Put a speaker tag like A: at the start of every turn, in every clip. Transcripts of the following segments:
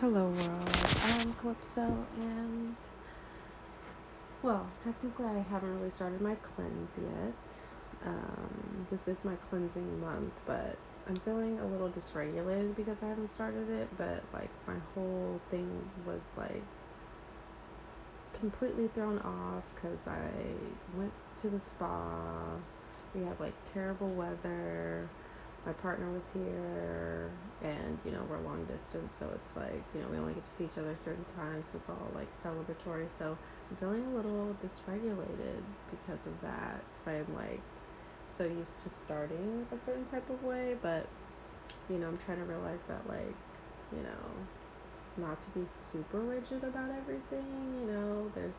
A: Hello world, I'm Calypso and well, technically I haven't really started my cleanse yet. Um, this is my cleansing month, but I'm feeling a little dysregulated because I haven't started it, but like my whole thing was like completely thrown off because I went to the spa. We had like terrible weather my partner was here and you know we're long distance so it's like you know we only get to see each other certain times so it's all like celebratory. So i'm feeling a little dysregulated because of that because i'm like so used to starting a certain type of way but you know i'm trying to realize that like you know not to be super rigid about everything you know there's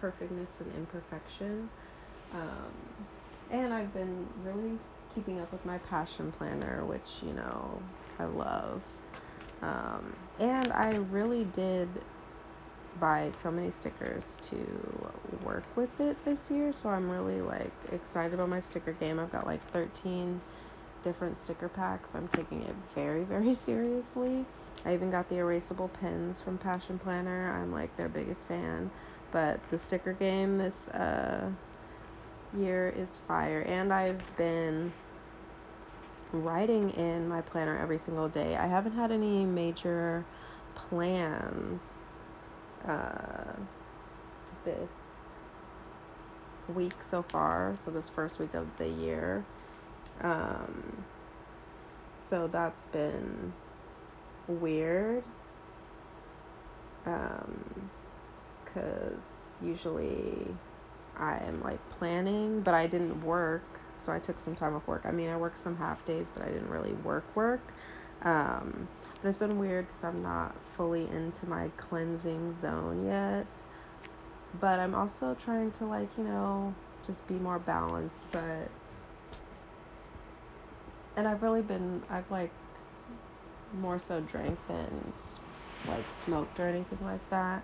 A: perfectness and imperfection. Um, and i've been really keeping up with my passion planner, which, you know, I love. Um, and I really did buy so many stickers to work with it this year. So I'm really like excited about my sticker game. I've got like 13 different sticker packs. I'm taking it very, very seriously. I even got the erasable pins from Passion Planner. I'm like their biggest fan. But the sticker game this uh, year is fire. And I've been writing in my planner every single day. I haven't had any major plans uh, this week so far, so this first week of the year. Um, so that's been weird. Um, cause usually I am like planning, but I didn't work so I took some time off work. I mean, I worked some half days, but I didn't really work work. Um, but it's been weird because I'm not fully into my cleansing zone yet. But I'm also trying to like, you know, just be more balanced. But and I've really been, I've like more so drank than like smoked or anything like that.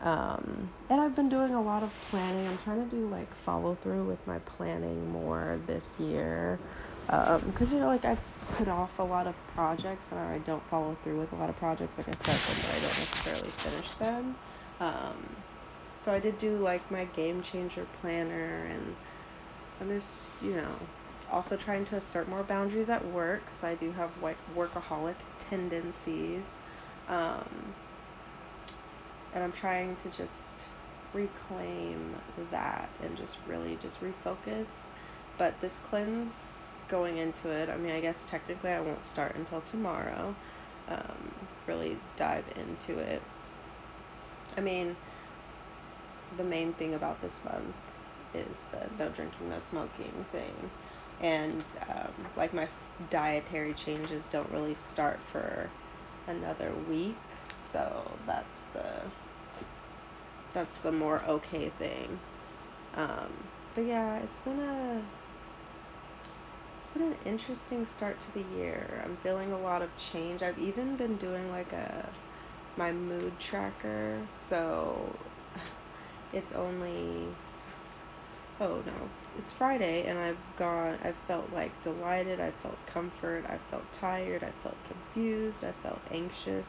A: Um, and I've been doing a lot of planning. I'm trying to do like follow through with my planning more this year. Because, um, you know, like I put off a lot of projects and I don't follow through with a lot of projects. Like I start them, but I don't necessarily finish them. Um, so I did do like my game changer planner and I'm just, you know, also trying to assert more boundaries at work because I do have like workaholic tendencies. Um, and I'm trying to just reclaim that and just really just refocus. But this cleanse going into it, I mean, I guess technically I won't start until tomorrow. Um, really dive into it. I mean, the main thing about this month is the no drinking, no smoking thing. And um, like my dietary changes don't really start for another week. So that's the that's the more okay thing. Um, but yeah, it's been a it's been an interesting start to the year. I'm feeling a lot of change. I've even been doing like a my mood tracker. So it's only oh no, it's Friday and I've gone I've felt like delighted, I felt comfort, I felt tired, I felt confused, I felt anxious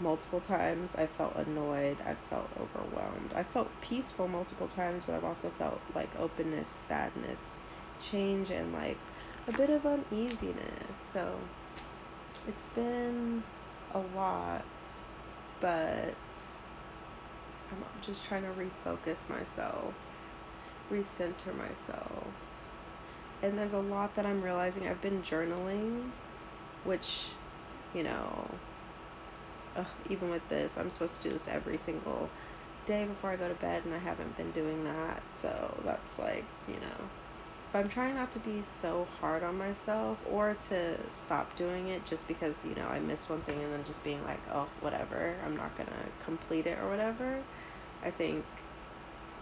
A: multiple times. I felt annoyed. I felt overwhelmed. I felt peaceful multiple times, but I've also felt like openness, sadness, change, and like a bit of uneasiness. So it's been a lot, but I'm just trying to refocus myself, recenter myself. And there's a lot that I'm realizing. I've been journaling, which, you know, uh, even with this, I'm supposed to do this every single day before I go to bed, and I haven't been doing that. So that's like, you know. But I'm trying not to be so hard on myself or to stop doing it just because, you know, I miss one thing and then just being like, oh, whatever, I'm not going to complete it or whatever. I think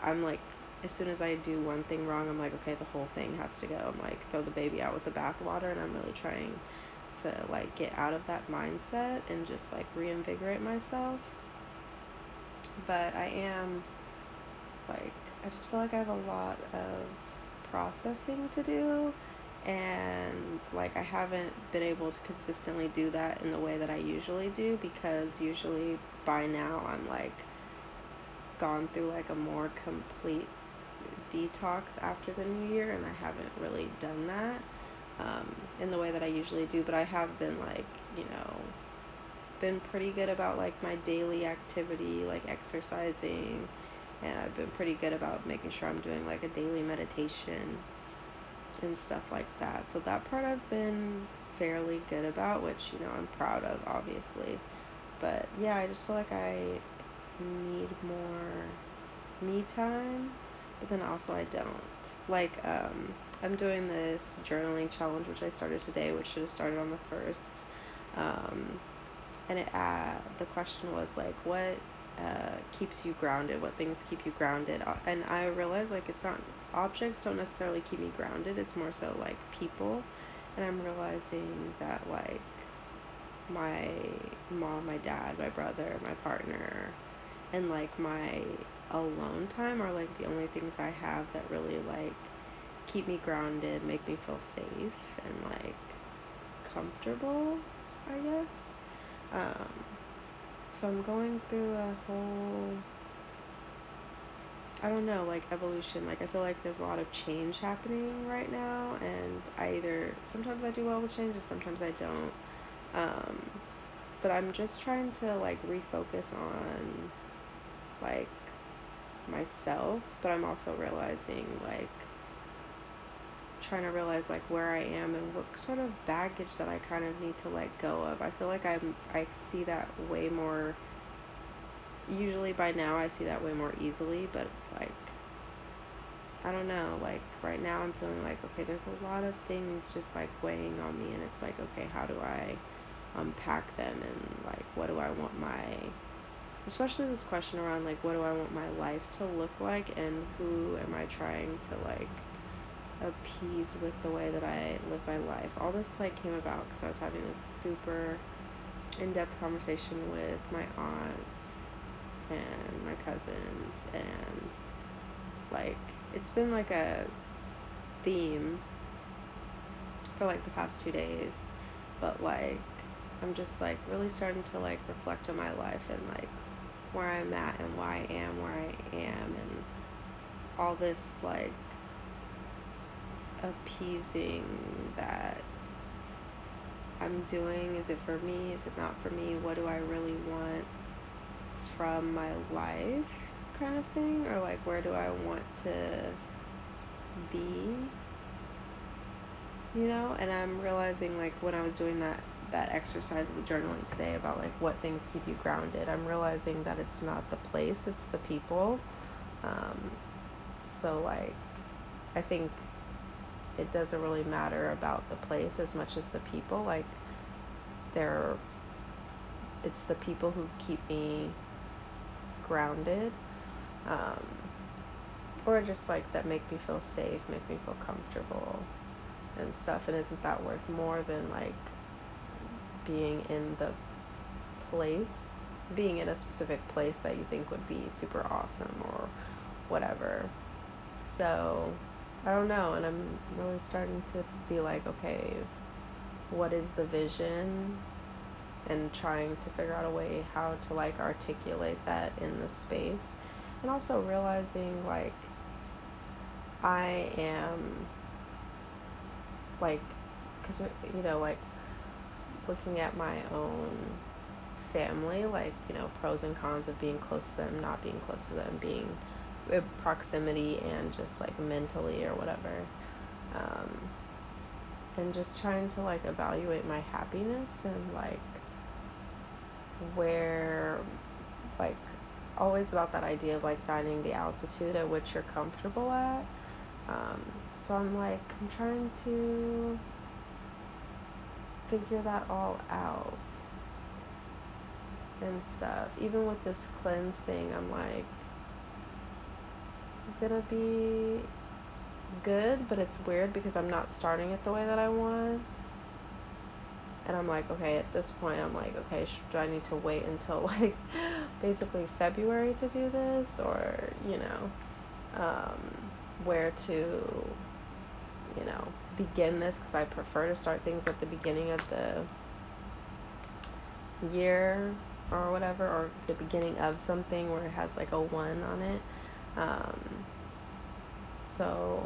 A: I'm like, as soon as I do one thing wrong, I'm like, okay, the whole thing has to go. I'm like, throw the baby out with the bathwater, and I'm really trying to like get out of that mindset and just like reinvigorate myself. But I am like I just feel like I have a lot of processing to do and like I haven't been able to consistently do that in the way that I usually do because usually by now I'm like gone through like a more complete detox after the new year and I haven't really done that um, in the way that I usually do but I have been like you know been pretty good about like my daily activity like exercising and I've been pretty good about making sure I'm doing like a daily meditation and stuff like that. So that part I've been fairly good about, which, you know, I'm proud of, obviously. But yeah, I just feel like I need more me time, but then also I don't. Like, um, I'm doing this journaling challenge, which I started today, which should have started on the first. Um, and it, uh, the question was like, what uh, keeps you grounded? What things keep you grounded? Uh, and I realized like it's not objects don't necessarily keep me grounded. It's more so like people. And I'm realizing that like my mom, my dad, my brother, my partner, and like my alone time are like the only things I have that really like keep me grounded, make me feel safe and like comfortable, I guess. Um, so I'm going through a whole I don't know, like evolution. Like I feel like there's a lot of change happening right now and I either sometimes I do well with change and sometimes I don't. Um, but I'm just trying to like refocus on myself, but I'm also realizing like trying to realize like where I am and what sort of baggage that I kind of need to let go of. I feel like I'm I see that way more usually by now I see that way more easily, but like I don't know, like right now I'm feeling like okay, there's a lot of things just like weighing on me and it's like okay, how do I unpack them and like what do I want my especially this question around like what do I want my life to look like and who am I trying to like appease with the way that I live my life. All this like came about because I was having this super in-depth conversation with my aunt and my cousins and like it's been like a theme for like the past two days but like i'm just like really starting to like reflect on my life and like where i'm at and why i am where i am and all this like appeasing that i'm doing. Is it for me? Is it not for me? What do i really want from my life kind of thing? Or like where do I want to be? You know? And I'm realizing like when I was doing that that exercise of journaling today about like what things keep you grounded. I'm realizing that it's not the place it's the people. Um, so like I think it doesn't really matter about the place as much as the people. Like they're it's the people who keep me grounded um, or just like that make me feel safe make me feel comfortable and stuff. And isn't that worth more than like being in the place being in a specific place that you think would be super awesome or whatever. So i don't know and i'm really starting to be like okay what is the vision? And trying to figure out a way how to like articulate that in the space. And also realizing like I am like because you know like looking at my own family like you know pros and cons of being close to them not being close to them being proximity and just like mentally or whatever um, and just trying to like evaluate my happiness and like where like always about that idea of like finding the altitude at which you're comfortable at. Um, so I'm like, I'm trying to figure that all out and stuff. Even with this cleanse thing, I'm like, this is gonna be good, but it's weird because I'm not starting it the way that I want and I'm like, okay, at this point, I'm like, okay, do I need to wait until like basically February to do this, or you know, um, where to, you know, begin this because I prefer to start things at the beginning of the year or whatever, or the beginning of something where it has like a one on it. Um, so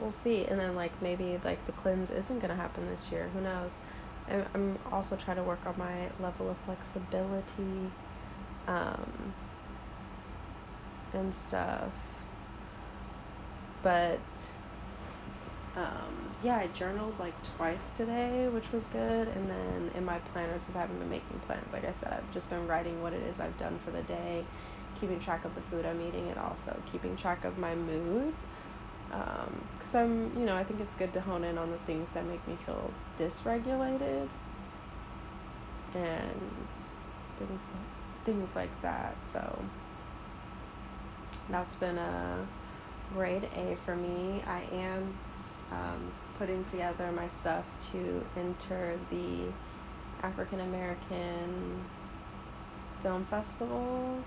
A: we'll see. And then like maybe like the cleanse isn't gonna happen this year. Who knows? I'm also trying to work on my level of flexibility um, and stuff. But um, yeah, I journaled like twice today, which was good. And then in my planner, since I haven't been making plans, like I said, I've just been writing what it is I've done for the day, keeping track of the food I'm eating, and also keeping track of my mood. Because um, I'm, you know, I think it's good to hone in on the things that make me feel dysregulated and things, things like that. So that's been a grade A for me. I am um, putting together my stuff to enter the African American Film Festival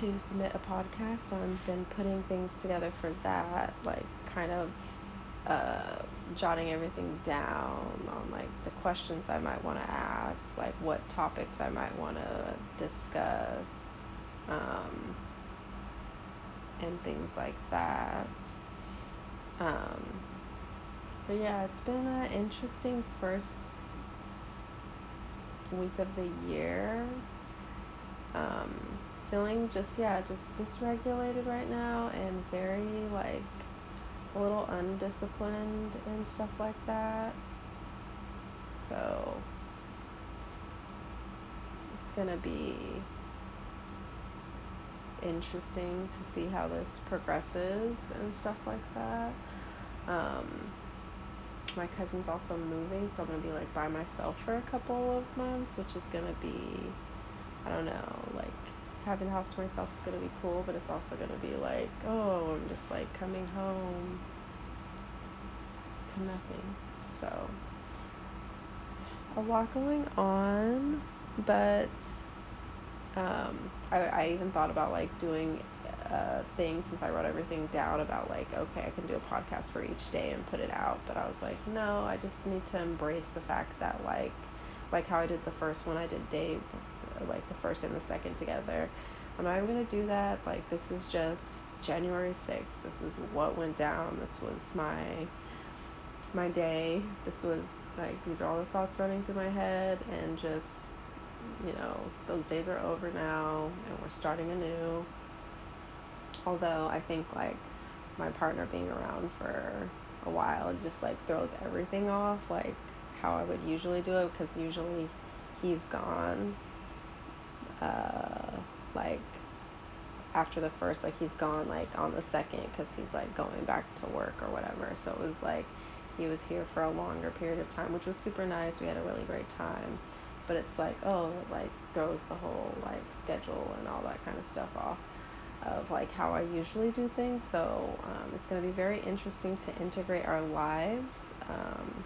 A: to submit a podcast. So I've been putting things together for that, like kind of uh, jotting everything down on like the questions I might want to ask, like what topics I might want to discuss, um, and things like that. Um, but yeah, it's been an interesting first week of the year. Um, feeling just, yeah, just dysregulated right now and very like a little undisciplined and stuff like that. So it's gonna be interesting to see how this progresses and stuff like that. Um, my cousin's also moving, so I'm gonna be like by myself for a couple of months, which is gonna be, I don't know, like having the house to myself is gonna be cool, but it's also gonna be like, oh, I'm just like coming home to nothing. So a lot going on, but um, I, I even thought about like doing uh, thing since I wrote everything down about like, okay, I can do a podcast for each day and put it out. But I was like, no, I just need to embrace the fact that like, like how I did the first one, I did day, like the first and the second together. And I'm not gonna do that. Like this is just January 6th. This is what went down. This was my my day. This was like these are all the thoughts running through my head and just you know, those days are over now and we're starting anew. Although I think like my partner being around for a while just like throws everything off, like how I would usually do it, because usually he's gone. Uh, like after the first, like he's gone like on the second, because he's like going back to work or whatever. So it was like he was here for a longer period of time, which was super nice. We had a really great time. But it's like, oh, it like throws the whole like schedule and all that kind of stuff off of like how I usually do things. So um, it's going to be very interesting to integrate our lives um,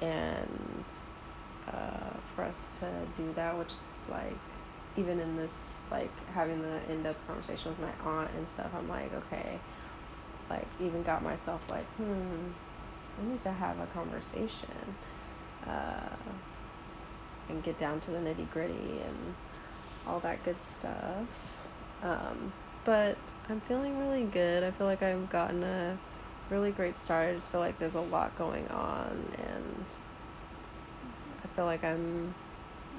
A: and uh, for us to do that, which is like even in this like having the in-depth conversation with my aunt and stuff. I'm like, okay, like even got myself like, hmm, I need to have a conversation uh, and get down to the nitty gritty and all that good stuff. Um, but I'm feeling really good. I feel like I've gotten a really great start. I just feel like there's a lot going on, and I feel like I'm.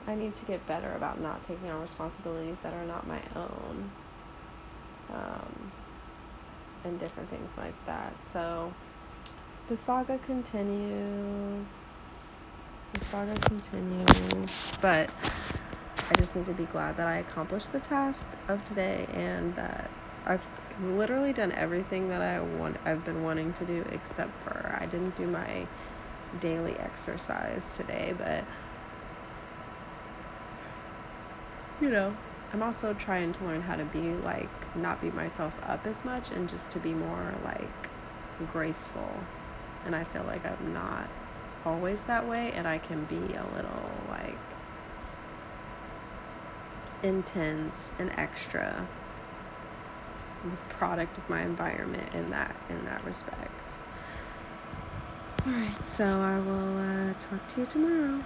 A: I need to get better about not taking on responsibilities that are not my own, um, and different things like that. So the saga continues. The saga continues, but I just need to be glad that I accomplished the task of today and that I've literally done everything that I want I've been wanting to do except for I didn't do my daily exercise today, but you know, I'm also trying to learn how to be like not beat myself up as much and just to be more like graceful. And I feel like I'm not always that way and I can be a little like intense and extra product of my environment in that in that respect. All right, so I will uh, talk to you tomorrow.